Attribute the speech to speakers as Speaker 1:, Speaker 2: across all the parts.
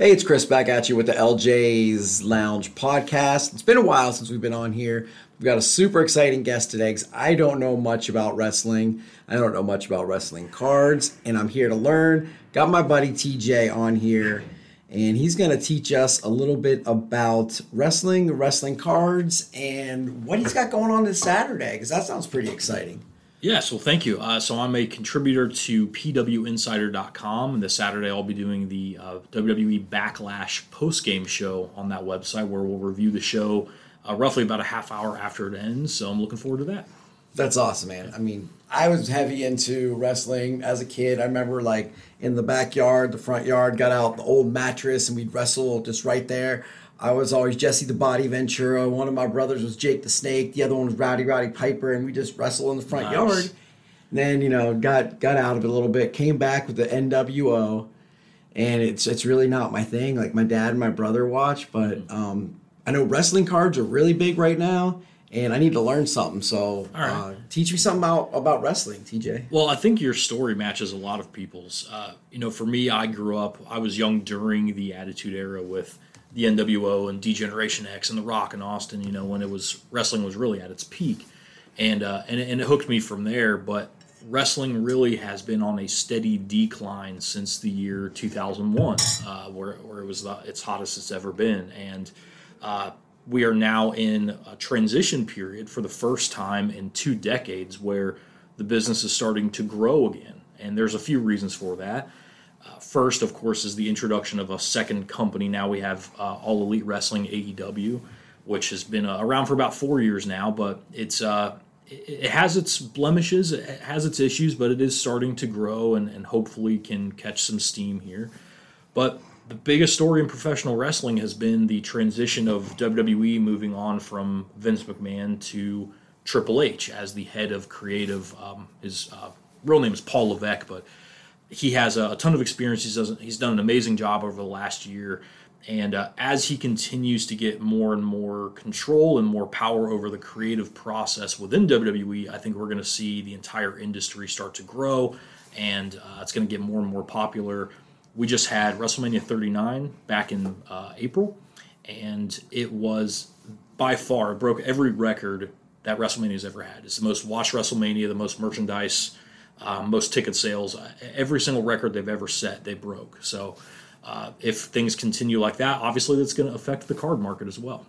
Speaker 1: Hey, it's Chris back at you with the LJ's Lounge podcast. It's been a while since we've been on here. We've got a super exciting guest today because I don't know much about wrestling. I don't know much about wrestling cards, and I'm here to learn. Got my buddy TJ on here, and he's going to teach us a little bit about wrestling, wrestling cards, and what he's got going on this Saturday because that sounds pretty exciting.
Speaker 2: Yes, well, thank you. Uh, so I'm a contributor to PWInsider.com, and this Saturday I'll be doing the uh, WWE Backlash post-game show on that website, where we'll review the show uh, roughly about a half hour after it ends. So I'm looking forward to that.
Speaker 1: That's awesome, man. I mean, I was heavy into wrestling as a kid. I remember like in the backyard, the front yard, got out the old mattress and we'd wrestle just right there. I was always Jesse the Body Ventura. One of my brothers was Jake the Snake. The other one was Rowdy Roddy Piper, and we just wrestled in the front nice. yard. And then you know got got out of it a little bit. Came back with the NWO, and it's it's really not my thing. Like my dad and my brother watch, but mm-hmm. um, I know wrestling cards are really big right now. And I need to learn something, so right. uh, teach me something about, about wrestling, TJ.
Speaker 2: Well, I think your story matches a lot of people's. Uh, you know, for me, I grew up. I was young during the Attitude Era with the NWO and D-Generation X and The Rock and Austin. You know, when it was wrestling was really at its peak, and uh, and and it hooked me from there. But wrestling really has been on a steady decline since the year 2001, uh, where where it was the, its hottest it's ever been, and uh, we are now in a transition period for the first time in two decades where the business is starting to grow again, and there's a few reasons for that. Uh, first, of course, is the introduction of a second company. Now we have uh, All Elite Wrestling AEW, which has been uh, around for about four years now, but it's uh, it, has its blemishes, it has its issues, but it is starting to grow and, and hopefully can catch some steam here. But the biggest story in professional wrestling has been the transition of WWE moving on from Vince McMahon to Triple H as the head of creative. Um, his uh, real name is Paul Levesque, but he has a, a ton of experience. He's, does, he's done an amazing job over the last year. And uh, as he continues to get more and more control and more power over the creative process within WWE, I think we're going to see the entire industry start to grow and uh, it's going to get more and more popular. We just had WrestleMania 39 back in uh, April, and it was by far, it broke every record that WrestleMania has ever had. It's the most watched WrestleMania, the most merchandise um, most ticket sales. Uh, every single record they've ever set, they broke. So uh, if things continue like that, obviously that's going to affect the card market as well.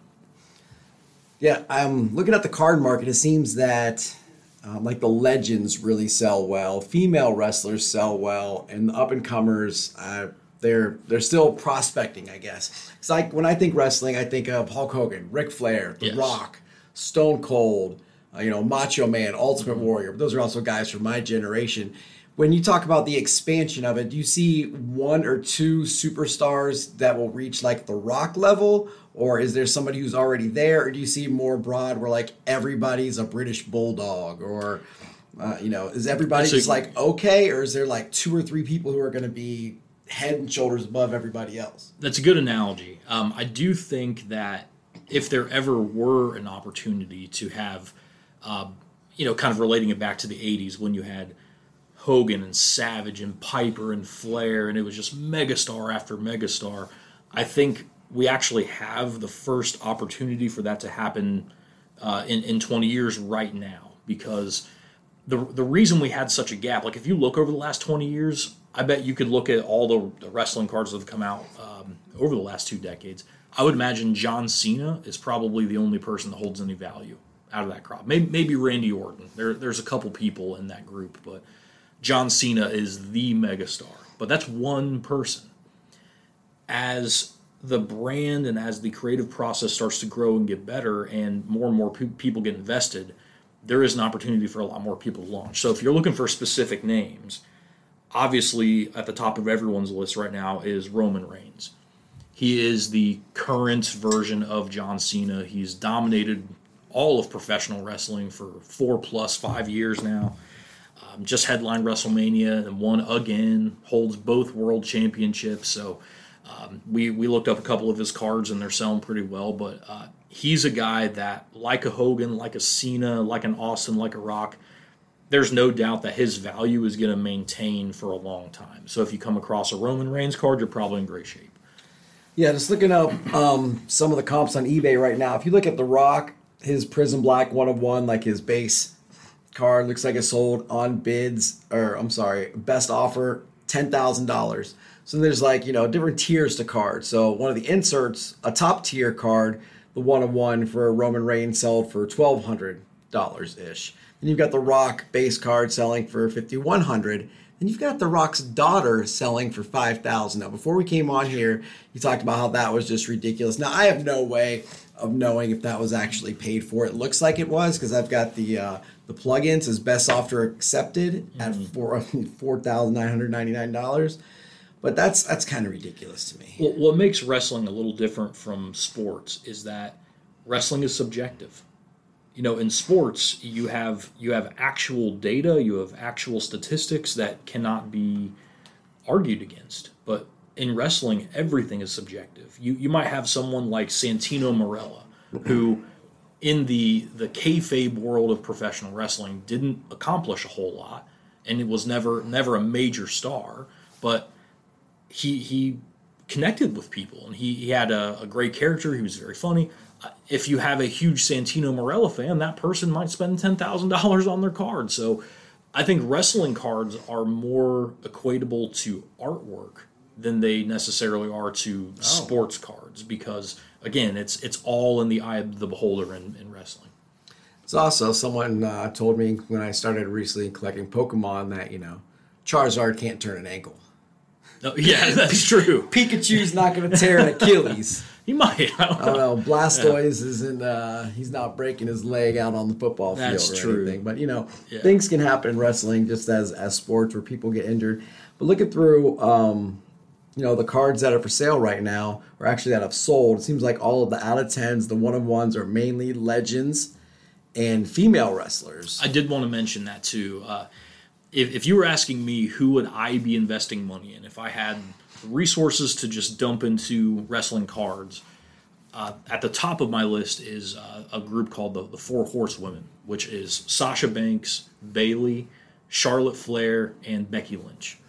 Speaker 1: Yeah, I'm looking at the card market. It seems that um, like the legends really sell well, female wrestlers sell well, and the up and comers. Uh, they're they're still prospecting, I guess. It's like when I think wrestling, I think of Hulk Hogan, Ric Flair, The yes. Rock, Stone Cold, uh, you know, Macho Man, Ultimate mm-hmm. Warrior. Those are also guys from my generation. When you talk about the expansion of it, do you see one or two superstars that will reach like the rock level? Or is there somebody who's already there? Or do you see more broad where like everybody's a British bulldog? Or, uh, you know, is everybody just like okay? Or is there like two or three people who are going to be head and shoulders above everybody else?
Speaker 2: That's a good analogy. Um, I do think that if there ever were an opportunity to have um, you know, kind of relating it back to the 80s when you had Hogan and Savage and Piper and Flair, and it was just megastar after megastar. I think we actually have the first opportunity for that to happen uh, in, in 20 years right now because the, the reason we had such a gap, like if you look over the last 20 years, I bet you could look at all the, the wrestling cards that have come out um, over the last two decades. I would imagine John Cena is probably the only person that holds any value out of that crop. Maybe, maybe Randy Orton. There, there's a couple people in that group, but John Cena is the megastar. But that's one person. As the brand and as the creative process starts to grow and get better, and more and more pe- people get invested, there is an opportunity for a lot more people to launch. So if you're looking for specific names, obviously at the top of everyone's list right now is Roman Reigns. He is the current version of John Cena. He's dominated all of professional wrestling for four plus five years now. Um, just headlined WrestleMania and won again. Holds both world championships. So um, we we looked up a couple of his cards and they're selling pretty well. But uh, he's a guy that, like a Hogan, like a Cena, like an Austin, like a Rock. There's no doubt that his value is going to maintain for a long time. So if you come across a Roman Reigns card, you're probably in great shape.
Speaker 1: Yeah, just looking up um, some of the comps on eBay right now. If you look at The Rock, his Prizm Black one of one, like his base card, looks like it sold on bids, or I'm sorry, best offer ten thousand dollars. So there's like you know different tiers to cards. So one of the inserts, a top tier card, the one of one for Roman Reigns sold for twelve hundred dollars ish. Then you've got the Rock base card selling for fifty one hundred. And you've got The Rock's daughter selling for five thousand. Now, before we came on here, you talked about how that was just ridiculous. Now, I have no way of knowing if that was actually paid for. It looks like it was because I've got the uh, the plugins as best software accepted at
Speaker 2: Mm-hmm.
Speaker 1: four four thousand nine hundred ninety nine dollars. But that's that's kind of ridiculous to me.
Speaker 2: What, what makes wrestling a little different from sports is that wrestling is subjective. You know, in sports, you have you have actual data, you have actual statistics that cannot be argued against. But in wrestling, everything is subjective. You you might have someone like Santino Marella, who in the the kayfabe world of professional wrestling didn't accomplish a whole lot, and it was never never a major star, but he he connected with people and he, he had a, a great character. He was very funny. Uh, If you have a huge Santino Marella fan, that person might spend ten thousand dollars on their card. So, I think wrestling cards are more equatable to artwork than they necessarily are to sports cards because again, it's it's all in the eye of the beholder in, in wrestling.
Speaker 1: It's also someone uh, told me when I started recently collecting Pokemon that you know Charizard can't turn an ankle.
Speaker 2: No, yeah, that's true.
Speaker 1: Pikachu's not going to tear an Achilles.
Speaker 2: He might. I don't
Speaker 1: I don't
Speaker 2: know.
Speaker 1: know. Blastoise isn't. Uh, he's not breaking his leg out on the football field
Speaker 2: That's
Speaker 1: or
Speaker 2: true.
Speaker 1: anything. But you know,
Speaker 2: Yeah.
Speaker 1: things can happen in wrestling just as as sports where people get injured. But looking through, um, you know, the cards that are for sale right now, or actually that have sold, it seems like all of the out of tens, the one of ones, are mainly legends and female wrestlers.
Speaker 2: I did want to mention that too. Uh, if, if you were asking me who would I be investing money in if I had resources to just dump into wrestling cards, uh, at the top of my list is uh, a group called the, the Four Horsewomen, which is Sasha Banks, Bayley, Charlotte Flair, and Becky Lynch.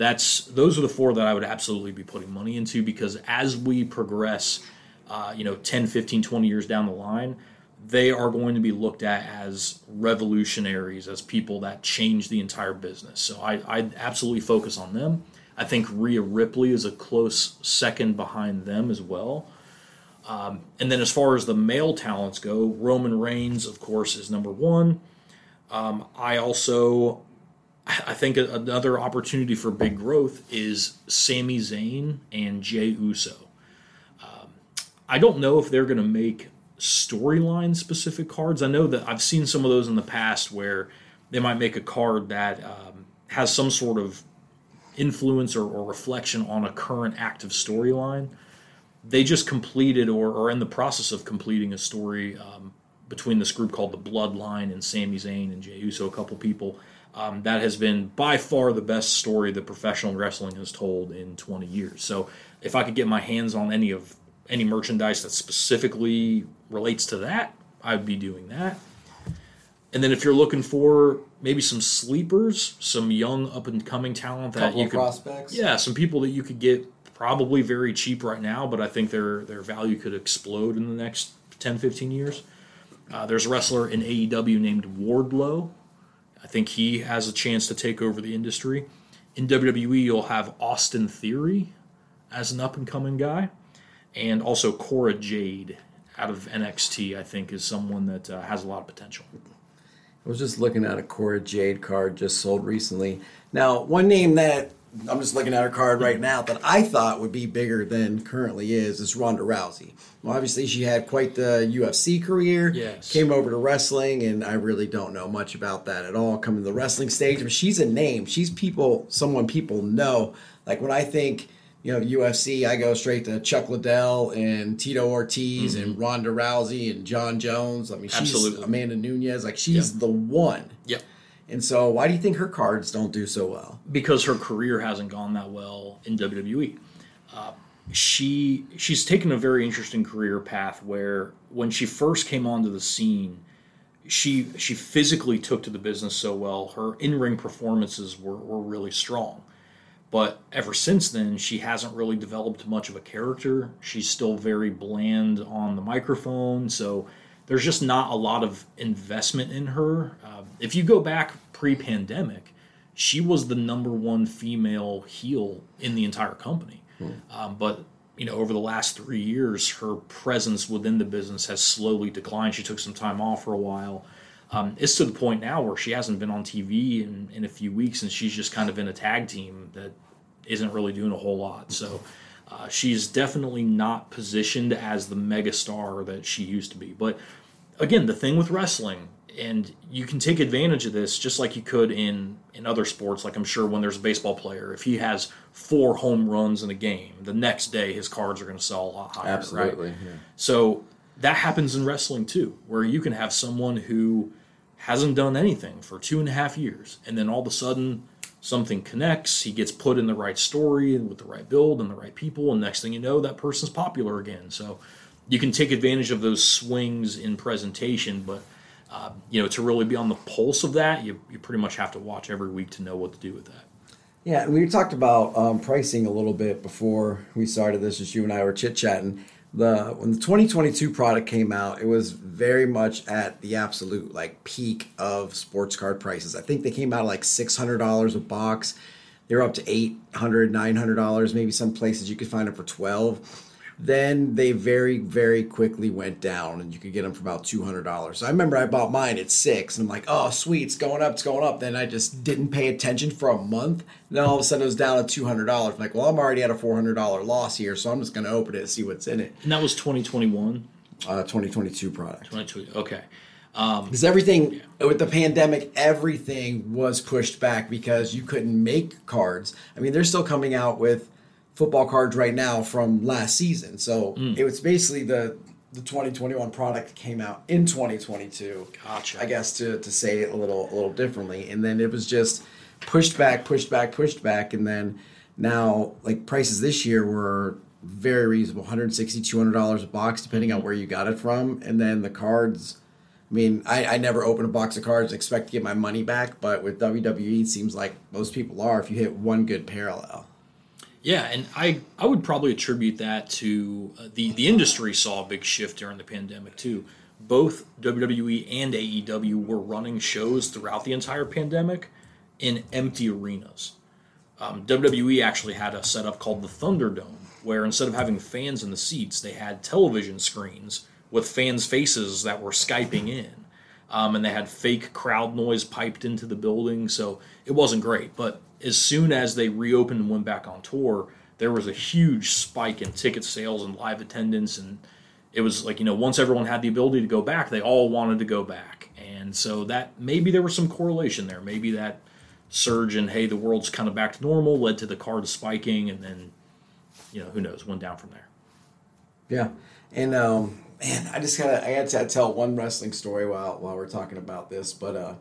Speaker 2: That's those are the four that I would absolutely be putting money into because as we progress, uh, you know, 10, 15, 20 years down the line, they are going to be looked at as revolutionaries, as people that change the entire business. So I, I'd absolutely focus on them. I think Rhea Ripley is a close second behind them as well. Um, and then as far as the male talents go, Roman Reigns, of course, is number one. Um, I also, I think another opportunity for big growth is Sami Zayn and Jey Uso. Um, I don't know if they're going to make storyline specific cards. I know that I've seen some of those in the past where they might make a card that um, has some sort of influence or, or reflection on a current active storyline. They just completed or are in the process of completing a story um, between this group called the Bloodline and Sami Zayn and Jey Uso, a couple people. Um, that has been by far the best story that professional wrestling has told in 20 years. So if I could get my hands on any of any merchandise that specifically relates to that, I'd be doing that. And then if you're looking for maybe some sleepers, some young up and coming talent that
Speaker 1: Couple
Speaker 2: you could
Speaker 1: prospects.
Speaker 2: yeah, some people that you could get probably very cheap right now, but I think their their value could explode in the next 10, 15 years. Uh, there's a wrestler in AEW named Wardlow. I think he has a chance to take over the industry. In WWE, you'll have Austin Theory as an up and coming guy, and also Cora Jade out of NXT. I think is someone that uh, has a lot of potential.
Speaker 1: I was just looking at a Cora Jade card just sold recently. Now, one name that I'm just looking at her card right now that I thought would be bigger than currently is is Ronda Rousey. Well, obviously she had quite the UFC career.
Speaker 2: Yes.
Speaker 1: Came over to wrestling, and I really don't know much about that at all. Coming to the wrestling stage, but she's a name. She's people, someone people know. Like when I think. You know, UFC, I go straight to Chuck Liddell and Tito Ortiz and mm-hmm. Ronda Rousey and Jon Jones. I mean, she's
Speaker 2: Absolutely.
Speaker 1: Amanda Nunes. Like, she's
Speaker 2: Yep.
Speaker 1: the one.
Speaker 2: Yep.
Speaker 1: And so, why do you think her cards don't do so well?
Speaker 2: because her career hasn't gone that well in WWE. Uh, she she's taken a very interesting career path where when she first came onto the scene, she she physically took to the business so well. Her in ring performances were, were really strong. But ever since then, she hasn't really developed much of a character. She's still very bland on the microphone. So there's just not a lot of investment in her. Uh, if you go back pre pandemic, she was the number one female heel in the entire company. Hmm. Um, but you know, over the last three years, her presence within the business has slowly declined. She took some time off for a while. Um, it's to the point now where she hasn't been on TV in, in a few weeks, and she's just kind of in a tag team that isn't really doing a whole lot. So uh, she's definitely not positioned as the megastar that she used to be. But again, the thing with wrestling, and you can take advantage of this just like you could in in other sports. Like I'm sure when there's a baseball player, if he has four home runs in a game, the next day his cards are going to sell a lot higher.
Speaker 1: Absolutely.
Speaker 2: Right?
Speaker 1: Yeah.
Speaker 2: So that happens in wrestling too, where you can have someone who hasn't done anything for two and a half years, and then all of a sudden something connects. He gets put in the right story and with the right build and the right people, and next thing you know, that person's popular again. So you can take advantage of those swings in presentation, but uh, you know to really be on the pulse of that, you you pretty much have to watch every week to know what to do with that.
Speaker 1: Yeah, we talked about um, pricing a little bit before we started this. as you and I were chit chatting the when the 2022 product came out, it was very much at the absolute like peak of sports card prices. I think they came out like $600 a box. They were up to $800, $900, maybe some places you could find them for 12 then they very, very quickly went down, and you could get them for about two hundred dollars. I remember I bought mine at six, and I'm like, "Oh, sweet, it's going up, it's going up." Then I just didn't pay attention for a month. And then all of a sudden, it was down to two hundred dollars. Like, well, I'm already at a four hundred dollar loss here, so I'm just going to open it and see what's in it.
Speaker 2: And that was 2021.
Speaker 1: Uh, 2022 product.
Speaker 2: 2022. Okay.
Speaker 1: Because um, everything yeah. with the pandemic, everything was pushed back because you couldn't make cards. I mean, they're still coming out with football cards right now from last season. So mm. it was basically the the 2021 product came out in 2022.
Speaker 2: Gotcha.
Speaker 1: I guess to to say it a little a little differently, and then it was just pushed back, pushed back, pushed back, and then now like prices this year were very reasonable 160 200 dollars a box depending on where you got it from and then the cards i mean I, I never open a box of cards expect to get my money back but with wwe it seems like most people are if you hit one good parallel
Speaker 2: yeah, and I, I would probably attribute that to uh, the the industry saw a big shift during the pandemic too. Both WWE and AEW were running shows throughout the entire pandemic in empty arenas. Um, WWE actually had a setup called the Thunderdome, where instead of having fans in the seats, they had television screens with fans' faces that were skyping in, um, and they had fake crowd noise piped into the building. So it wasn't great, but as soon as they reopened and went back on tour, there was a huge spike in ticket sales and live attendance. And it was like, you know, once everyone had the ability to go back, they all wanted to go back. And so that maybe there was some correlation there. Maybe that surge in, hey, the world's kind of back to normal led to the card spiking. And then, you know, who knows, went down from there.
Speaker 1: Yeah. And, um, man, I just gotta, I to tell one wrestling story while, while we're talking about this, but, uh,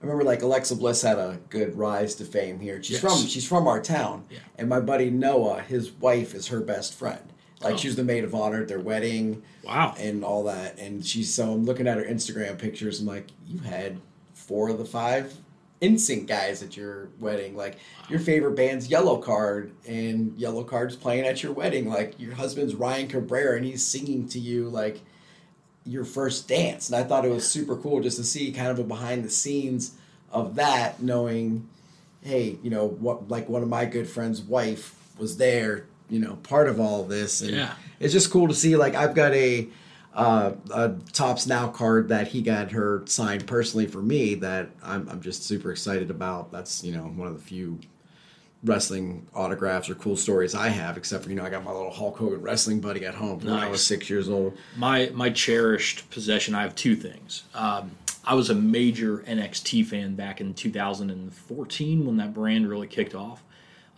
Speaker 1: I remember like Alexa Bliss had a good rise to fame here. She's yes. from she's from our town,
Speaker 2: yeah.
Speaker 1: and my buddy Noah, his wife is her best friend. Like oh. she was the maid of honor at their wedding.
Speaker 2: Wow.
Speaker 1: And all that. And she's so I'm looking at her Instagram pictures. I'm like, you had four of the five NSYNC guys at your wedding. Like wow. your favorite band's Yellowcard, and Yellowcard's playing at your wedding. Like your husband's Ryan Cabrera, and he's singing to you like your first dance. And I thought it was super cool just to see kind of a behind the scenes of that, knowing, hey, you know, what like one of my good friends' wife was there, you know, part of all this. And
Speaker 2: yeah.
Speaker 1: it's just cool to see like I've got a uh, a Topps Now card that he got her signed personally for me that I'm, I'm just super excited about. That's, you know, one of the few wrestling autographs or cool stories I have, except for you know I got my little Hulk Hogan wrestling buddy at home nice. when I was six years old.
Speaker 2: My my cherished possession. I have two things. Um, I was a major NXT fan back in 2014 when that brand really kicked off.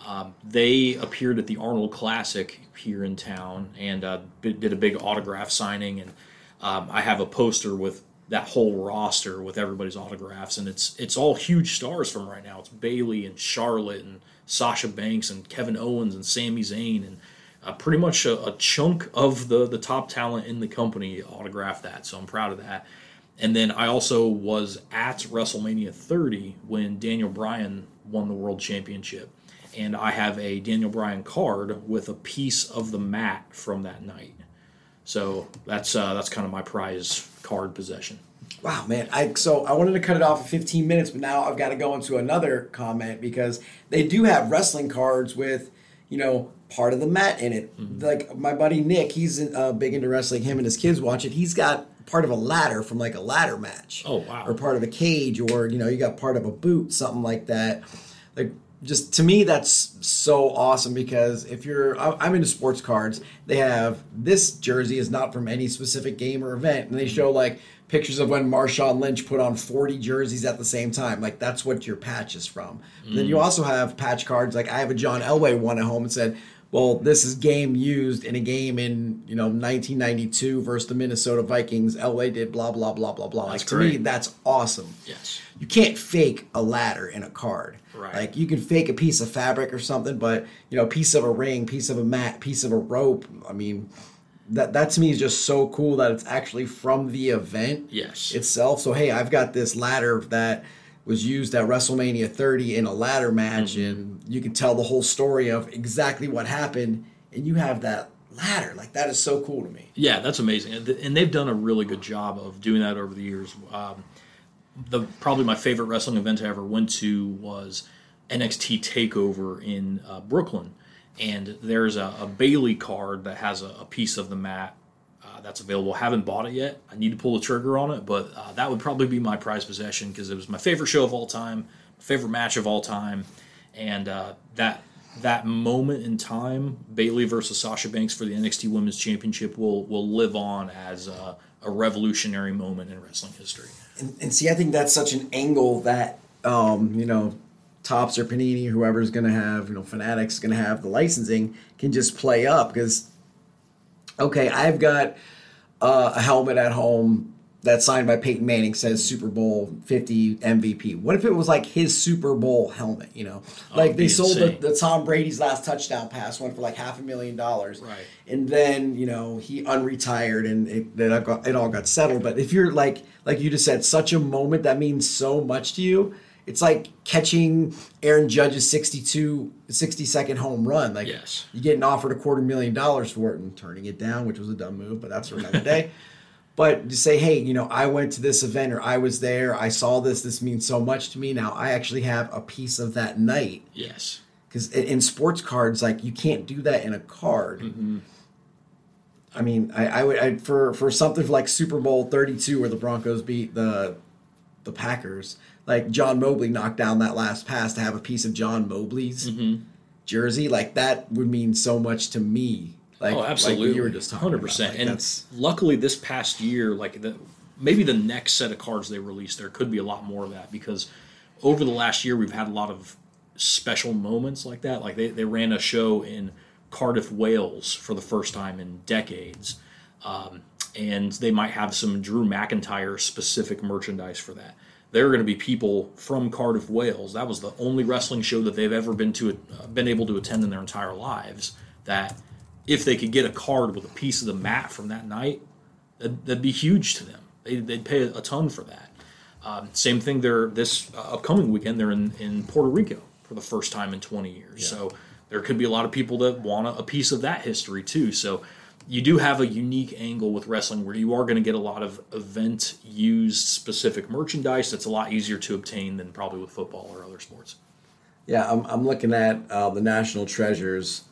Speaker 2: Um, they appeared at the Arnold Classic here in town and uh, did a big autograph signing. And um, I have a poster with that whole roster with everybody's autographs, and it's it's all huge stars from right now. It's Bayley and Charlotte and Sasha Banks and Kevin Owens and Sami Zayn and uh, pretty much a, a, chunk of the the top talent in the company autographed that. So I'm proud of that. And then I also was at WrestleMania 30 when Daniel Bryan won the world championship. and I have a Daniel Bryan card with a piece of the mat from that night. So that's uh, that's kind of my prize card possession.
Speaker 1: Wow, man! I so I wanted to cut it off at 15 minutes, but now I've got to go into another comment because they do have wrestling cards with, you know, part of the mat in it. Mm-hmm. Like my buddy Nick, he's uh, big into wrestling. Him and his kids watch it. He's got part of a ladder from like a ladder match.
Speaker 2: Oh wow!
Speaker 1: Or part of a cage, or you know, you got part of a boot, something like that. Like just to me that's so awesome because if you're i'm into sports cards they have this jersey is not from any specific game or event and they show like pictures of when marshawn lynch put on 40 jerseys at the same time like that's what your patch is from mm. then you mm. also have patch cards like i have a john elway one at home and said well, this is game used in a game in you know 1992 versus the Minnesota Vikings. Elway did blah blah blah blah blah. That's like to me, that's awesome.
Speaker 2: Yes,
Speaker 1: you can't fake a ladder in a card.
Speaker 2: Right.
Speaker 1: Like you can fake a piece of fabric or something, but you know, piece of a ring, piece of a mat, piece of a rope. I mean, that that to me is just so cool that it's actually from the event
Speaker 2: yes.
Speaker 1: itself. So hey, I've got this ladder that was used at WrestleMania 30 in a ladder match, mm-hmm. and you can tell the whole story of exactly what happened, and you have that ladder. Like that is so cool to me.
Speaker 2: Yeah, that's amazing, and they've done a really good job of doing that over the years. Um, the probably my favorite wrestling event I ever went to was NXT Takeover in uh, Brooklyn, and there's a, a, Bayley card that has a, a piece of the mat that's available. Haven't bought it yet. I need to pull the trigger on it, but uh, that would probably be my prized possession because it was my favorite show of all time, favorite match of all time, and uh, that that moment in time, Bayley versus Sasha Banks for the NXT Women's Championship will will live on as a, a revolutionary moment in wrestling history.
Speaker 1: And, and, see, I think that's such an angle that um, you know. Topps or Panini, whoever's going to have, you know, Fanatics going to have the licensing can just play up because, okay, I've got uh, a helmet at home that's signed by Peyton Manning says Super Bowl 50 MVP. What if it was like his Super Bowl helmet, you know? Like they sold the, the, Tom Brady's last touchdown pass went for like half a million dollars.
Speaker 2: Right.
Speaker 1: And then, you know, he unretired and it, it all got settled. But if you're like, like you just said, such a moment that means so much to you, it's like catching Aaron Judge's 62 60 second home run. Like
Speaker 2: yes.
Speaker 1: you're getting offered a quarter million dollars for it and turning it down, which was a dumb move, but that's for another day. But to say, hey, you know, I went to this event or I was there, I saw this, this means so much to me. Now I actually have a piece of that night.
Speaker 2: Yes.
Speaker 1: Because in sports cards, like you can't do that in a card. Mm-hmm. I mean, I, I would I, for for something like Super Bowl thirty two where the Broncos beat the the Packers like John Mobley knocked down that last pass to have a piece of John Mobley's mm-hmm. jersey, like that would mean so much to me. Like,
Speaker 2: oh, absolutely, like you were just hundred percent. Like and that's... luckily, this past year, like the maybe the next set of cards they release, there could be a lot more of that because over the last year we've had a lot of special moments like that. Like they, they ran a show in Cardiff, Wales for the first time in decades. Um, and they might have some Drew McIntyre specific merchandise for that there are going to be people from Cardiff, Wales. That was the only wrestling show that they've ever been to, uh, been able to attend in their entire lives. That if they could get a card with a piece of the mat from that night, that'd, that'd be huge to them. They, would pay a ton for that. Um, same thing. They're this uh, upcoming weekend. They're in, in Puerto Rico for the first time in 20 years. Yeah. So there could be a lot of people that want a, a piece of that history too. So you do have a unique angle with wrestling where you are going to get a lot of event used specific merchandise that's a lot easier to obtain than probably with football or other sports.
Speaker 1: Yeah, I'm, I'm looking at uh, the National Treasures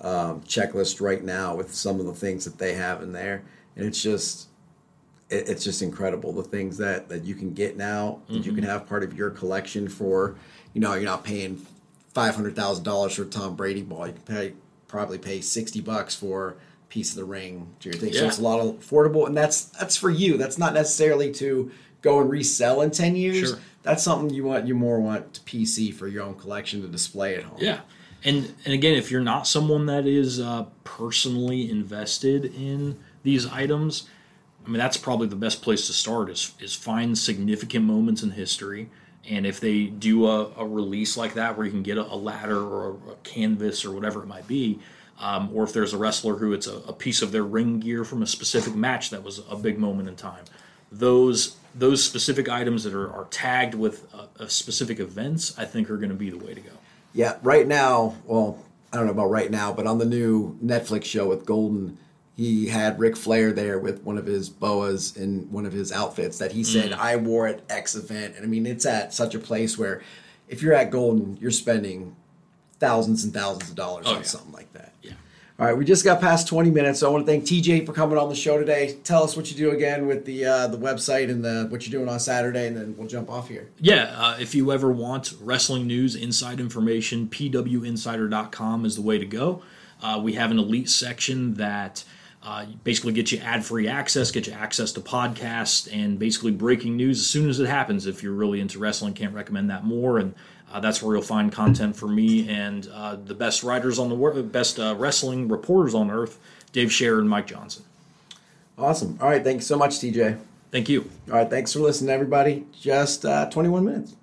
Speaker 1: um, checklist right now with some of the things that they have in there, and it's just it, it's just incredible the things that that you can get now that mm-hmm. you can have part of your collection for. You know, you're not paying five hundred thousand dollars for Tom Brady ball. You can pay probably pay sixty bucks for piece of the ring to your thing. Yeah. So it's a lot of affordable, and that's that's for you. That's not necessarily to go and resell in ten years. Sure. That's something you want. You more want to PC for your own collection to display at home.
Speaker 2: Yeah, and and again, if you're not someone that is uh, personally invested in these items, I mean that's probably the best place to start. Is is find significant moments in history. And if they do a, a release like that where you can get a, a ladder or a, a canvas or whatever it might be, um, or if there's a wrestler who it's a, a, piece of their ring gear from a specific match that was a big moment in time. Those those specific items that are, are tagged with uh, specific events, I think, are going to be the way to go.
Speaker 1: Yeah, right now, well, I don't know about right now, but on the new Netflix show with Goldin, he had Ric Flair there with one of his boas in one of his outfits that he said, I wore at X event. And I mean, it's at such a place where if you're at Goldin, you're spending thousands and thousands of dollars
Speaker 2: Oh,
Speaker 1: on
Speaker 2: yeah.
Speaker 1: something like that.
Speaker 2: Yeah.
Speaker 1: All right, we just got past 20 minutes, so I want to thank TJ for coming on the show today. Tell us what you do again with the uh, the website and the what you're doing on Saturday, and then we'll jump off here.
Speaker 2: Yeah, uh, if you ever want wrestling news, inside information, pwinsider.com is the way to go. Uh, we have an elite section that uh, basically gets you ad free access, get you access to podcasts, and basically breaking news as soon as it happens. If you're really into wrestling, can't recommend that more. And uh, that's where you'll find content for me and uh, the best writers on the world, best uh, wrestling reporters on earth, Dave Scherer and Mike Johnson.
Speaker 1: Awesome. All right, thank you so much, TJ.
Speaker 2: Thank you.
Speaker 1: All right, thanks for listening, everybody. Just uh, 21 minutes.